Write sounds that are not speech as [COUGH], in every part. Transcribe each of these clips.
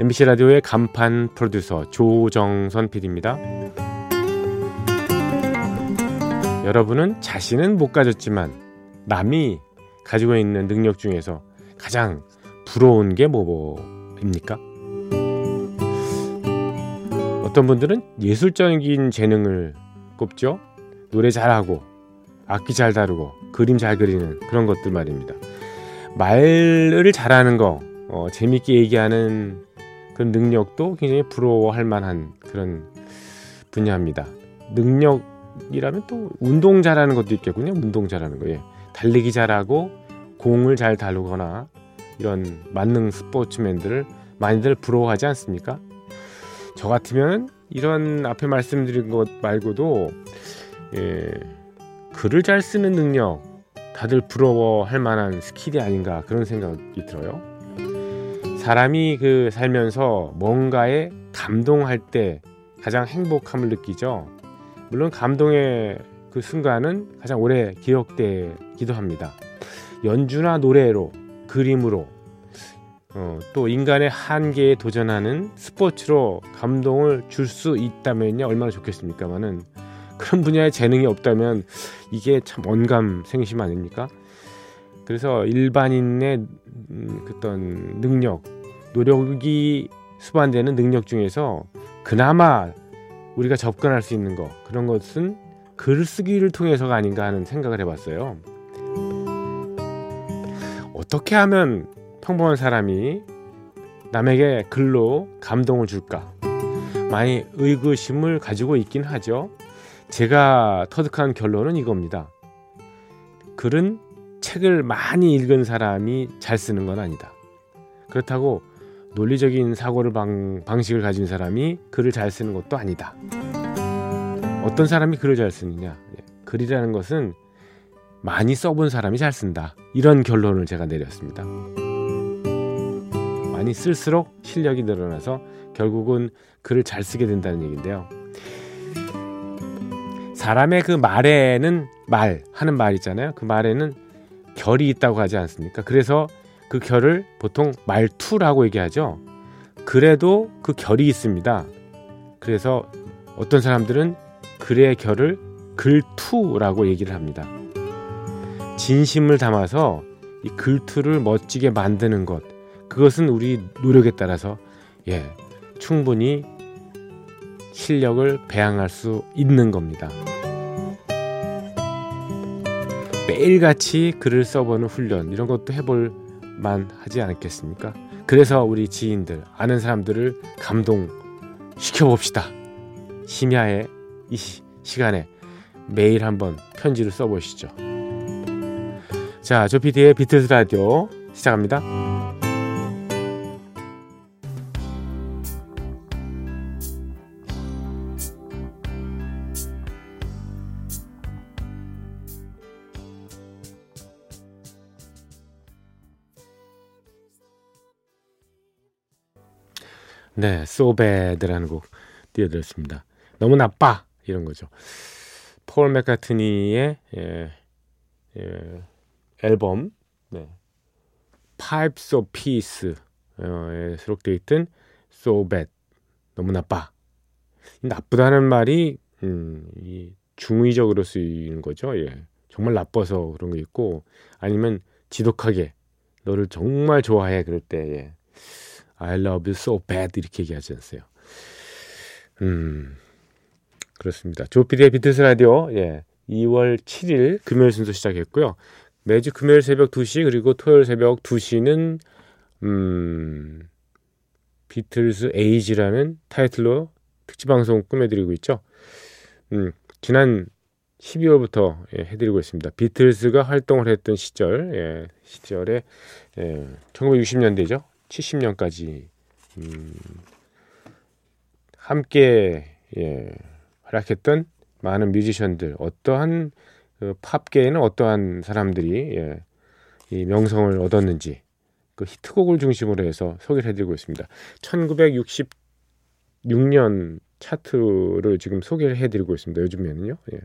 MBC 라디오의 간판 프로듀서 조정선 PD입니다. 여러분은 자신은 못 가졌지만 남이 가지고 있는 능력 중에서 가장 부러운 게 뭐입니까? 어떤 분들은 예술적인 재능을 꼽죠. 노래 잘하고 악기 잘 다루고 그림 잘 그리는 그런 것들 말입니다. 말을 잘하는 거, 어, 재밌게 얘기하는 그런 능력도 굉장히 부러워할 만한 그런 분야입니다. 능력이라면 또 운동 잘하는 것도 있겠군요. 운동 잘하는 거. 예. 달리기 잘하고 공을 잘 다루거나 이런 만능 스포츠맨들을 많이들 부러워하지 않습니까? 저 같으면 이런 앞에 말씀드린 것 말고도 예, 글을 잘 쓰는 능력 다들 부러워할 만한 skill이 아닌가 그런 생각이 들어요. 사람이 그 살면서 뭔가에 감동할 때 가장 행복함을 느끼죠. 물론 감동의 그 순간은 가장 오래 기억되기도 합니다. 연주나 노래로, 그림으로, 어, 또 인간의 한계에 도전하는 스포츠로 감동을 줄 수 있다면요 얼마나 좋겠습니까만은 그런 분야에 재능이 없다면 이게 참 언감 생심 아닙니까? 그래서 일반인의 음, 어떤 능력, 노력이 수반되는 능력 중에서 그나마 우리가 접근할 수 있는 거 그런 것은 글쓰기를 통해서가 아닌가 하는 생각을 해봤어요. 어떻게 하면 평범한 사람이 남에게 글로 감동을 줄까? 많이 의구심을 가지고 있긴 하죠. 제가 터득한 결론은 이겁니다. 글은 책을 많이 읽은 사람이 잘 쓰는 건 아니다. 그렇다고 논리적인 사고를 방, 방식을 가진 사람이 글을 잘 쓰는 것도 아니다. 어떤 사람이 글을 잘 쓰느냐? 예, 글이라는 것은 많이 써본 사람이 잘 쓴다. 이런 결론을 제가 내렸습니다. 많이 쓸수록 실력이 늘어나서 결국은 글을 잘 쓰게 된다는 얘기인데요. 사람의 그 말에는 말 하는 말 있잖아요. 그 말에는 결이 있다고 하지 않습니까? 그래서 그 결을 보통 말투라고 얘기하죠. 그래도 그 결이 있습니다. 그래서 어떤 사람들은 글의 결을 글투라고 얘기를 합니다. 진심을 담아서 이 글투를 멋지게 만드는 것, 그것은 우리 노력에 따라서 예, 충분히 실력을 배양할 수 있는 겁니다. 매일같이 글을 써보는 훈련 이런 것도 해볼 만 하지 않았겠습니까? 그래서 우리 지인들 아는 사람들을 감동 시켜봅시다. 심야의 이 시간에 매일 한번 편지를 써보시죠. 자, 조피디의 비틀스 라디오 시작합니다. 네, So Bad라는 곡 띄워드렸습니다. 너무 나빠 이런 거죠. 폴 맥카트니의 예, 예, 앨범 네. Pipes of Peace에 수록되어 있던 So Bad 너무 나빠. 나쁘다는 말이 음, 이 중의적으로 쓰이는 거죠. 예. 정말 나빠서 그런 게 있고 아니면 지독하게 너를 정말 좋아해 그럴 때 예. I love you so bad 이렇게 얘기하지 않으세요. 음, 그렇습니다. 조피디의 비틀즈 라디오 예, 2월 7일 금요일 순서 시작했고요. 매주 금요일 새벽 2시 그리고 토요일 새벽 2시는 음, 비틀스 age라는 타이틀로 특집 방송 꾸며드리고 있죠. 음, 지난 12월부터 예, 해드리고 있습니다. 비틀스가 활동을 했던 시절, 예, 시절에 예, 1960년대죠. 70년까지 음, 함께 예, 활약했던 많은 뮤지션들 어떠한 그 팝계에는 어떠한 사람들이 예, 이 명성을 얻었는지 그 히트곡을 중심으로 해서 소개를 해드리고 있습니다. 1966년 차트를 지금 소개를 해드리고 있습니다. 요즘에는요. 예.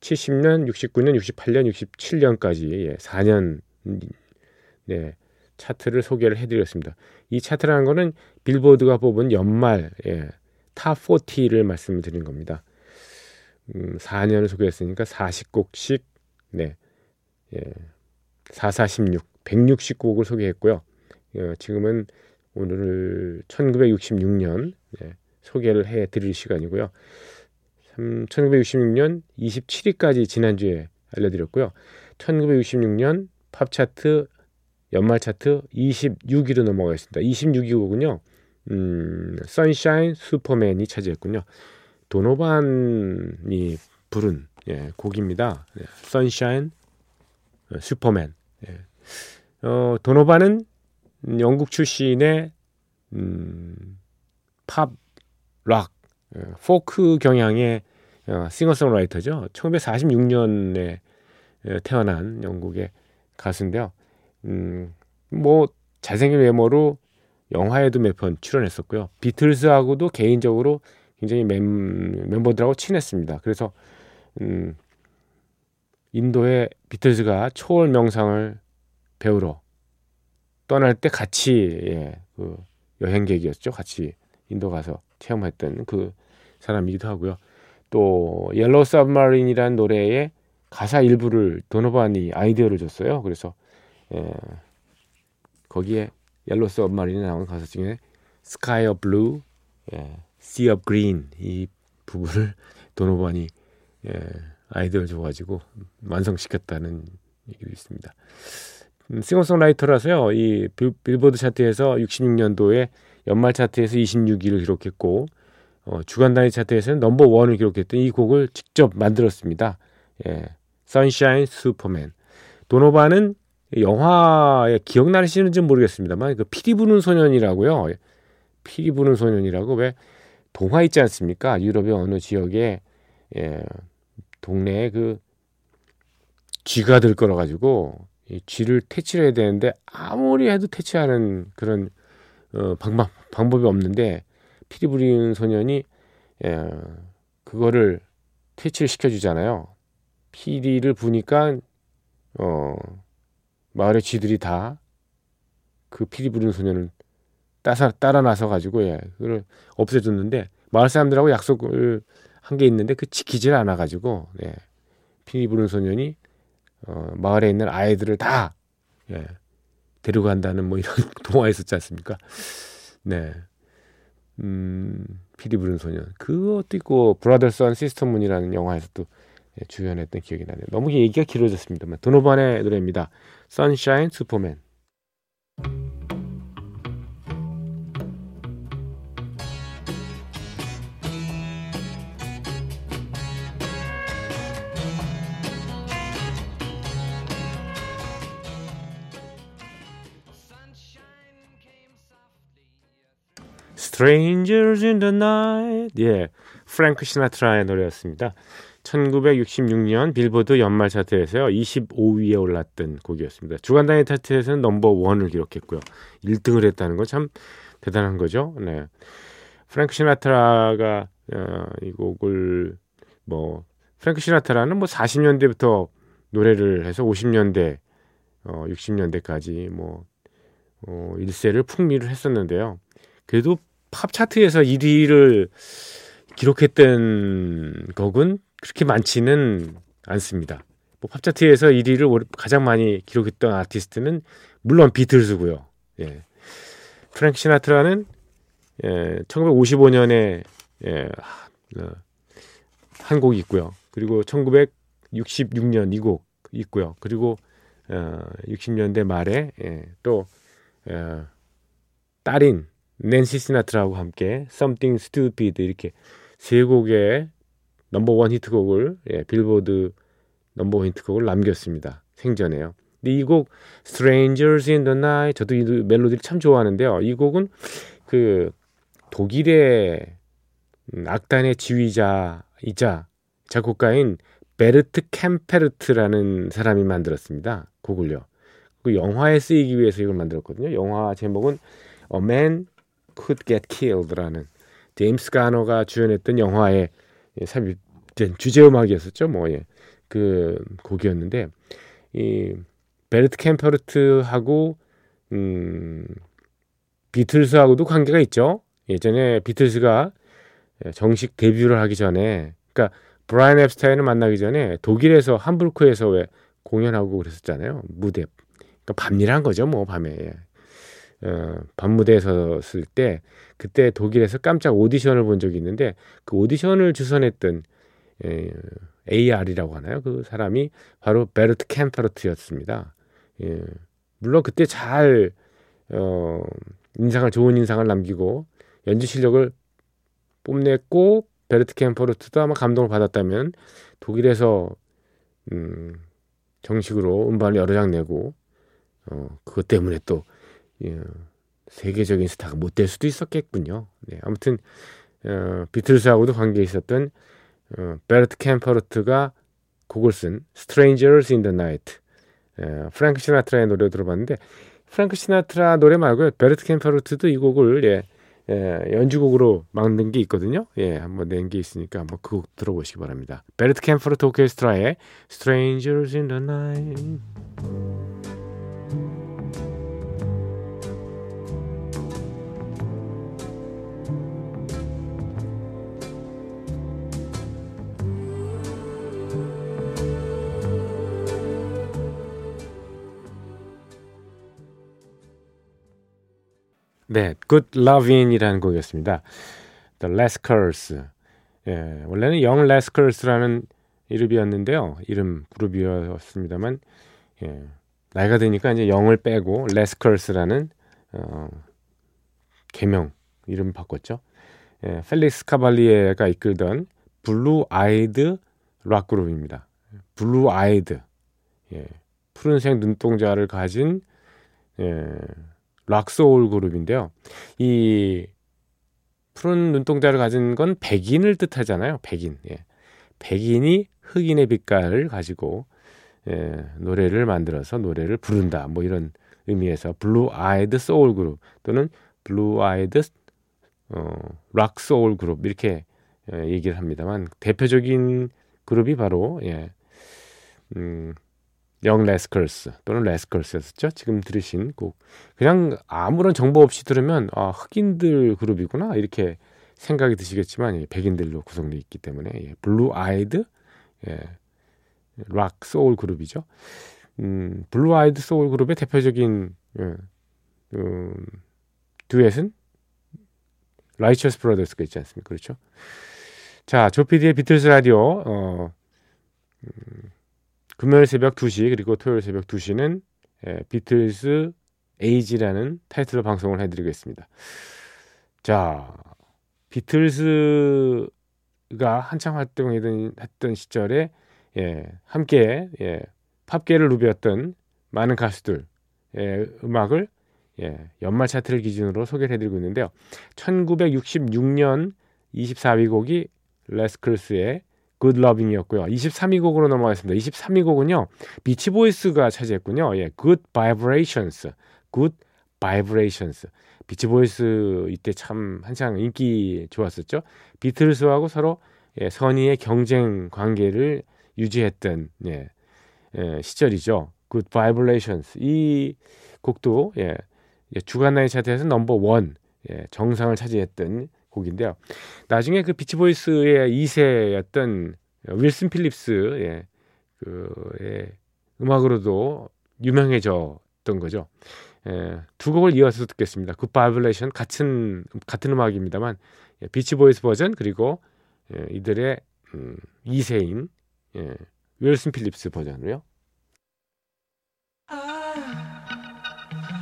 70년, 69년, 68년, 67년까지 예, 4년 네, 차트를 소개를 해드렸습니다. 이 차트라는 거는 빌보드가 뽑은 연말 예, top 40를 말씀드린 겁니다. 음, 4년을 소개했으니까 40곡씩 네, 예, 4, 46, 160곡을 소개했고요. 예, 지금은 오늘 1966년 예, 소개를 해드릴 시간이고요. 1966년 27위까지 지난주에 알려드렸고요. 1966년 팝 차트 연말 차트 26위로 넘어가겠습니다. 26위 곡은요. 음, Sunshine Superman이 차지했군요. 도노반이 부른 예, 곡입니다. 예, Sunshine Superman. 예. 어, 도노반은 영국 출신의 음, 팝, 락, 예, 포크 경향의 어, 싱어송라이터죠. 1946년에 예, 태어난 영국의 가수인데요. 음, 뭐 잘생긴 외모로 영화에도 몇번 출연했었고요. 비틀스하고도 개인적으로 굉장히 멤, 멤버들하고 친했습니다. 그래서 음, 인도의 비틀즈가 초월 명상을 배우러 떠날 때 같이 예, 그 여행객이었죠. 같이 인도 가서 체험했던 그 사람이기도 하고요. 또 Yellow Submarine이라는 노래의 가사 일부를 도노반이 아이디어를 줬어요. 그래서 예, 거기에 Yellow Submarine에 나오는 가사 중에 Sky of Blue, 예, Sea of Green 이 부분을 [LAUGHS] 도노반이 예, 아이디어를 줘가지고 완성시켰다는 얘기도 있습니다. 음, 싱어송라이터라서요. 이 빌, 보드 차트에서 66년도에 연말 차트에서 26위를 기록했고 어, 주간 단위 차트에서는 넘버 원을 기록했던 이 곡을 직접 만들었습니다. 예, Sunshine Superman. 도노반은 영화에 기억나시는지 모르겠습니다만 그 피리 부는 소년이라고요. 피리 부는 소년이라고 왜 동화 있지 않습니까? 유럽의 어느 지역에 예, 동네에 그 쥐가 들끓어 가지고 이 쥐를 퇴치를 해야 되는데 아무리 해도 퇴치하는 그런 어, 방법 방법이 없는데 피리 부리는 소년이 예, 그거를 퇴치를 시켜주잖아요. 피리를 부니까 어, 마을의 쥐들이 다 그 피리 부리는 소년을 따라 따라 나서 가지고 예, 그걸 없애줬는데 마을 사람들하고 약속을 한 게 있는데 그 지키질 않아 가지고 예, 피리 부는 소년이 어, 마을에 있는 아이들을 다 예, 데리고 간다는 뭐 이런 [LAUGHS] 동화 있었지 않습니까? 네. 음, 피리 부는 소년. 그것도 있고 Brother Sun Sister Moon이라는 영화에서 도 예, 주연했던 기억이 나네요. 너무 얘기가 길어졌습니다만 도노반의 노래입니다. Sunshine Superman. Strangers in the Night. 예, 프랭크 시나트라의 노래였습니다. 1966년 빌보드 연말 차트에서요 25위에 올랐던 곡이었습니다. 주간 단위 차트에서는 넘버 원을 기록했고요. 1등을 했다는 건 참 대단한 거죠. 네. 프랭크 시나트라가 어, 이 곡을 뭐 프랭크 시나트라는 뭐 40년대부터 노래를 해서 50년대 어, 60년대까지 뭐 어, 일세를 풍미를 했었는데요. 그래도 팝 차트에서 1위를 기록했던 곡은 그렇게 많지는 않습니다. 뭐 팝 차트에서 1위를 가장 많이 기록했던 아티스트는 물론 비틀즈고요. 예. 프랭크 시나트라는 예, 1955년에 예, 어, 한 곡이 있고요. 그리고 1966년 이 곡 있고요. 그리고 어, 60년대 말에 예, 또 어, 딸인 낸시 시나트라하고 함께 Something Stupid 이렇게 세 곡의 넘버원 히트곡을 예, 빌보드 넘버원 히트곡을 남겼습니다. 생전에요. 근데 이 곡 Strangers in the Night 저도 이 멜로디를 참 좋아하는데요. 이 곡은 그 독일의 음, 악단의 지휘자이자 작곡가인 베르트 캠페르트라는 사람이 만들었습니다. 곡을요. 그 영화에 쓰이기 위해서 이걸 만들었거든요. 영화 제목은 A Man Could Get Killed라는 제임스 가너가 주연했던 영화의 삽입된 주제 음악이었었죠. 뭐 예. 그 곡이었는데 이 베르트 캠퍼르트하고 음 비틀스하고도 관계가 있죠. 예전에 비틀스가 정식 데뷔를 하기 전에 그러니까 브라이언 앱스타인을 만나기 전에 독일에서 함부르크에서 왜 공연하고 그랬었잖아요. 무대. 그러니까 밤일 한 거죠, 뭐 밤에. 어, 밤무대에 섰을 때 그때 독일에서 깜짝 오디션을 본 적이 있는데 그 오디션을 주선했던 예, AR이라고 하나요? 그 사람이 바로 베르트 캠퍼르트였습니다. 예, 물론 그때 잘 어, 인상을 좋은 인상을 남기고 연주 실력을 뽐냈고 베르트 캠퍼르트도 아마 감동을 받았다면 독일에서 음, 정식으로 음반을 여러 장 내고 어, 그것 때문에 또 예, 세계적인 스타가 못 될 수도 있었겠군요. 네, 아무튼 어, 비틀스하고도 관계 있었던 어, 베르트 캠퍼르트가 곡을 쓴 Strangers in the Night 예, 프랭크 시나트라의 노래 들어봤는데 프랭크 시나트라 노래 말고 베르트 캠퍼르트도 이 곡을 예, 예, 연주곡으로 만든 게 있거든요. 예, 한번 낸 게 있으니까 한번 그 곡 들어보시기 바랍니다. 베르트 캠퍼르트 오케스트라의 Strangers in the Night 네, Good Loving이라는 곡이었습니다. The Rascals. 예, 원래는 Young Rascals라는 이름이었는데요. 이름 그룹이었습니다만 예, 나이가 드니까 이제 Young을 빼고 Rascals라는 어, 개명 이름 바꿨죠. 예, 펠릭스 카발리에가 이끌던 Blue Eyed 락 그룹입니다. Blue Eyed. 예, 푸른색 눈동자를 가진 예, 락소울 그룹인데요. 이 푸른 눈동자를 가진 건 백인을 뜻하잖아요. 백인. 예. 백인이 흑인의 빛깔을 가지고 예, 노래를 만들어서 노래를 부른다. 뭐 이런 의미에서 Blue Eyed 소울 그룹 또는 Blue Eyed 어, 락 소울 그룹 이렇게 예, 얘기를 합니다만 대표적인 그룹이 바로 예, 음, Young Rascals 또는 Rascals였었죠. 지금 들으신 곡. 그냥 아무런 정보 없이 들으면 아, 흑인들 그룹이구나 이렇게 생각이 드시겠지만 예, 백인들로 구성되어 있기 때문에 예, Blue Eyed 예, 락 소울 그룹이죠. 음, Blue Eyed 소울 그룹의 대표적인 예, 음, 듀엣은 라이처스 브라더스가 있지 않습니까? 그렇죠? 자, 조피디의 비틀스 라디오 어, 음, 금요일 새벽 2시 그리고 토요일 새벽 2시는 예, Beatles Age라는 타이틀로 방송을 해드리겠습니다. 자, 비틀스가 한창 활동했던 시절에 예, 함께 예, 팝계를 누볐던 많은 가수들의 음악을 예, 연말 차트를 기준으로 소개를 해드리고 있는데요. 1966년 24위 곡이 레스클스의 Good Loving이었고요. 23위 곡으로 넘어가겠습니다. 23위 곡은요. 비치 보이스가 차지했군요. 예, Good Vibrations. Good Vibrations. 비치 보이스 이때 참 한창 인기 좋았었죠. 비틀스하고 서로 예, 선의의 경쟁 관계를 유지했던 예, 예, 시절이죠. Good Vibrations. 이 곡도 예, 주간 단위 차트에서 넘버 원 예, 정상을 차지했던 곡인데요. 나중에 그 비치보이스의 2세였던 윌슨 필립스 예, 그의 음악으로도 유명해졌던 거죠. 예, 두 곡을 이어서 듣겠습니다. Good Vibration 같은 같은 음악입니다만 예, 비치보이스 버전 그리고 예, 이들의 음, 2세인 예, 윌슨 필립스 버전으로요.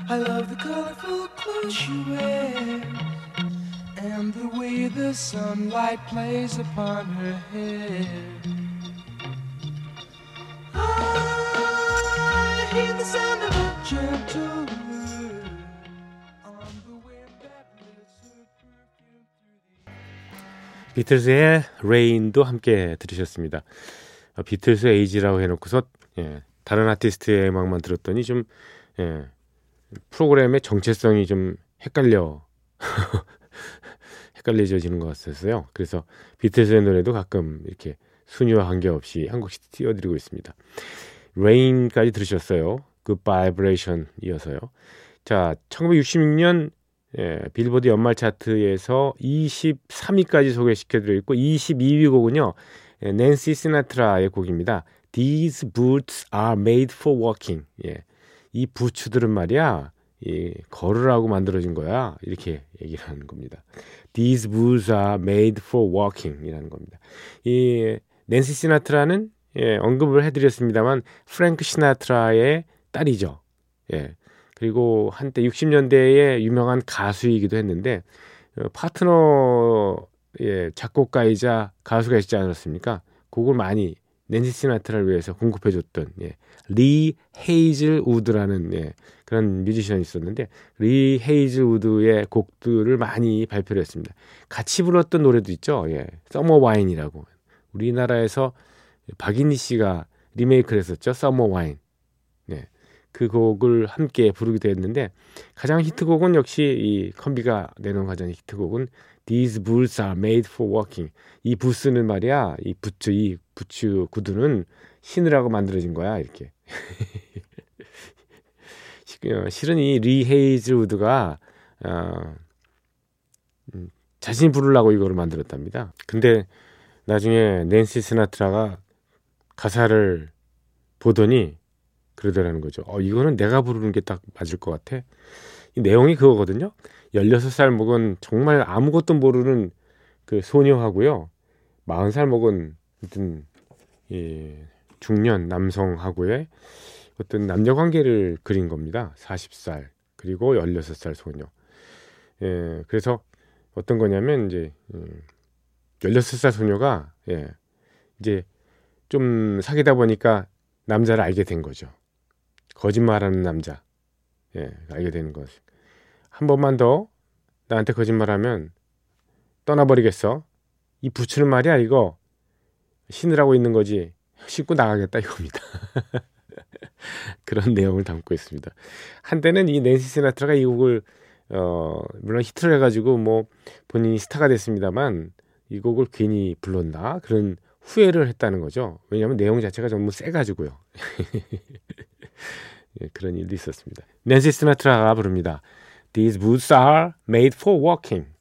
I love and the way the sunlight plays upon her hair. I hear the sound of a gentle word on the wind that lifts her perfume through the 비틀스의 Rain도 함께 들으셨습니다. 어, 비틀스 Age라고 해놓고서 예, 다른 아티스트의 음악만 들었더니 좀 예, 프로그램의 정체성이 좀 헷갈려 헷갈려지는 것 같았어요. 그래서 비틀스의 노래도 가끔 이렇게 순위와 관계없이 한 곡씩 띄워드리고 있습니다. Rain까지 들으셨어요. Good Vibration 이어서요. 자, 1966년 예, 빌보드 연말 차트에서 23위까지 소개시켜드려 있고 22위 곡은요. 예, 낸시 시나트라의 곡입니다. These boots are made for walking. 예. 이 부츠들은 말이야. 이 걸으라고 만들어진 거야. 이렇게 얘기를 하는 겁니다. These boots are made for walking 이라는 겁니다. 이 낸시 시나트라는 예, 언급을 해드렸습니다만 프랭크 시나트라의 딸이죠. 예. 그리고 한때 60년대에 유명한 가수이기도 했는데 어, 파트너 예, 작곡가이자 가수가 있지 않았습니까? 곡을 많이 낸시 시나트라를 위해서 공급해줬던 예, 리 헤이즐 우드라는 예, 그런 뮤지션이 있었는데 리 헤이즐 우드의 곡들을 많이 발표를 했습니다. 같이 불렀던 노래도 있죠. 예, Summer Wine이라고 우리나라에서 박인희 씨가 리메이크를 했었죠. Summer Wine. 네. 그 곡을 함께 부르기도 했는데 가장 히트곡은 역시 이 콤비가 내놓은 가장 히트곡은 These boots are made for walking. 이 부츠는 말이야, 이 부츠, 이 부츠 구두는 신으라고 만들어진 거야, 이렇게. [LAUGHS] 어, 실은 이 리 헤이즐 우드가 어, 음, 자신이 부르려고 이거를 만들었답니다. 근데 나중에 낸시 시나트라가 가사를 보더니 그러더라는 거죠. 어, 이거는 내가 부르는 게 딱 맞을 것 같아. 이 내용이 그거거든요. 16살 먹은 정말 아무것도 모르는 그 소녀하고요. 40살 먹은 어떤 예, 중년 남성하고의 어떤 남녀 관계를 그린 겁니다. 40살 그리고 16살 소녀. 예, 그래서 어떤 거냐면 이제 음, 16살 소녀가 예, 이제 좀 사귀다 보니까 남자를 알게 된 거죠. 거짓말하는 남자. 예, 알게 되는 것. 한 번만 더 나한테 거짓말하면 떠나버리겠어. 이 부츠는 말이야 이거 신으라고 있는 거지. 씻고 나가겠다 이겁니다. [LAUGHS] 그런 내용을 담고 있습니다. 한때는 이 낸시 시나트라가 이 곡을 어 물론 히트를 해가지고 뭐 본인이 스타가 됐습니다만 이 곡을 괜히 불렀나 그런 후회를 했다는 거죠. 왜냐하면 내용 자체가 너무 세가지고요. [LAUGHS] 예, 그런 일도 있었습니다. 낸시 스나트라가 부릅니다. These boots are made for walking.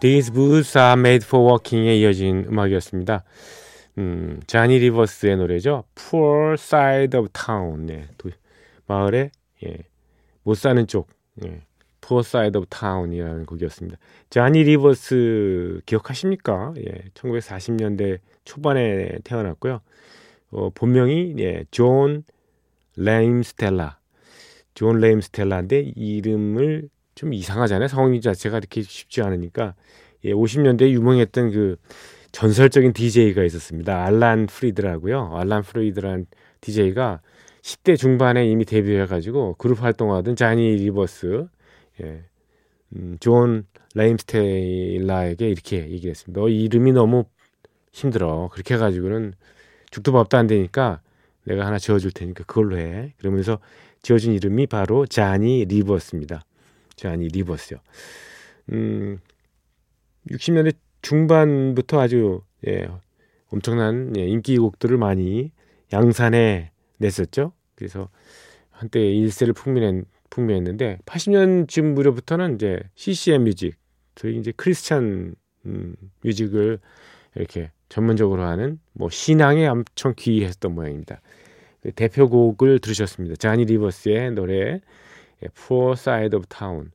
These boots are made for walking에 이어진 음악이었습니다. 음, 자니 리버스의 노래죠. Poor Side of Town. 네, 도, 마을에 예, 못 사는 쪽. 예, Poor Side of Town이라는 곡이었습니다. 자니 리버스 기억하십니까? 예, 1940년대 초반에 태어났고요. 어, 본명이 예, 존 레임스텔라. 존 레임스텔라인데 이름을 좀 이상하잖아요. 성인 자체가 이렇게 쉽지 않으니까 예, 50년대에 유명했던 그 전설적인 DJ가 있었습니다. 알란 프리드라고요. 알란 프리드란 DJ가 10대 중반에 이미 데뷔해가지고 그룹 활동하던 자니 리버스, 예, 음, 존 레임스테일라에게 이렇게 얘기했습니다. 너 이름이 너무 힘들어. 그렇게 해가지고는 죽도 밥도 안 되니까 내가 하나 지어줄 테니까 그걸로 해. 그러면서 지어준 이름이 바로 자니 리버스입니다. 자니 리버스요. 음, 60년대 중반부터 아주 예, 엄청난 예, 인기곡들을 많이 양산해 냈었죠. 그래서 한때 일세를 풍미했, 풍미했는데 80년 쯤 무렵부터는 이제 CCM 뮤직, 저희 이제 크리스찬 음, music을 이렇게 전문적으로 하는 뭐 신앙에 엄청 귀의했던 모양입니다. 그 대표곡을 들으셨습니다. 자니 리버스의 노래 Poor Side of Town.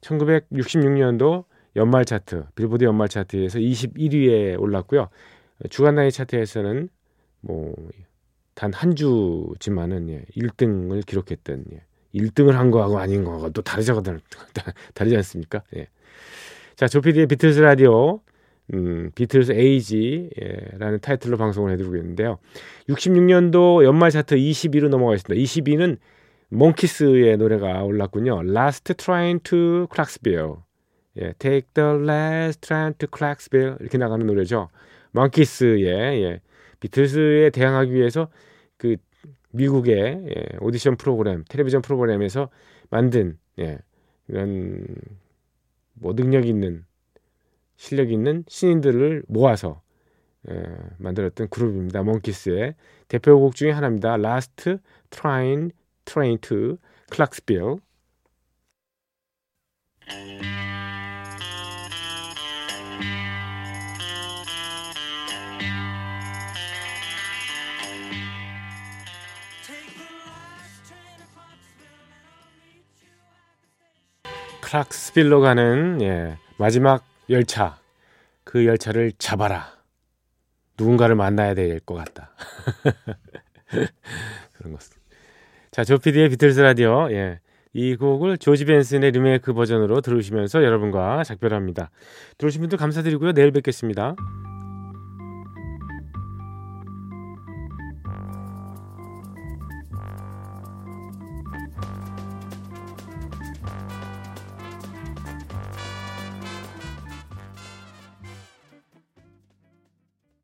1966년도 연말 차트, 빌보드 연말 차트에서 21위에 올랐고요. 주간 단위 차트에서는 뭐 단 한 주지만은 예, 1등을 기록했던 예, 1등을 한 거하고 아닌 거하고 또 다르지, [LAUGHS] 다르지 않습니까? 예. 자, 조피디의 비틀스 라디오, 음, 비틀스 Age라는 타이틀로 방송을 해드리고 있는데요. 66년도 연말 차트 22로 넘어가겠습니다. 22는 몽키스의 노래가 올랐군요. Last Train to Clarksville. 예, Take the last train to Clarksville 이렇게 나가는 노래죠. 몽키스의 예, 비틀스에 대항하기 위해서 그 미국의 예, 오디션 프로그램, 텔레비전 프로그램에서 만든 예, 이런 뭐 능력 있는 실력 있는 신인들을 모아서 예, 만들었던 그룹입니다. 몽키스의 대표곡 중에 하나입니다. Last Train Train to Clarksville. 클락스빌로 가는 예, 마지막 열차 그 열차를 잡아라 누군가를 만나야 될 것 같다 [LAUGHS] 그런 것. 자 조피디의 비틀스 라디오 예, 이 곡을 조지 벤슨의 리메이크 버전으로 들으시면서 여러분과 작별합니다. 들으신 분들 감사드리고요 내일 뵙겠습니다.